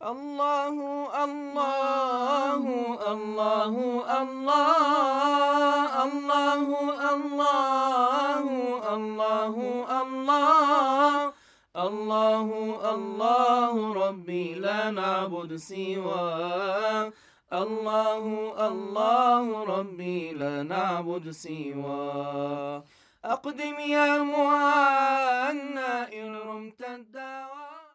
الله الله الله الله الله الله الله الله الله الله ربي لا نعبد سواه الله الله ربي لا نعبد سواه أقدم يا مهنا إن رمت الدواء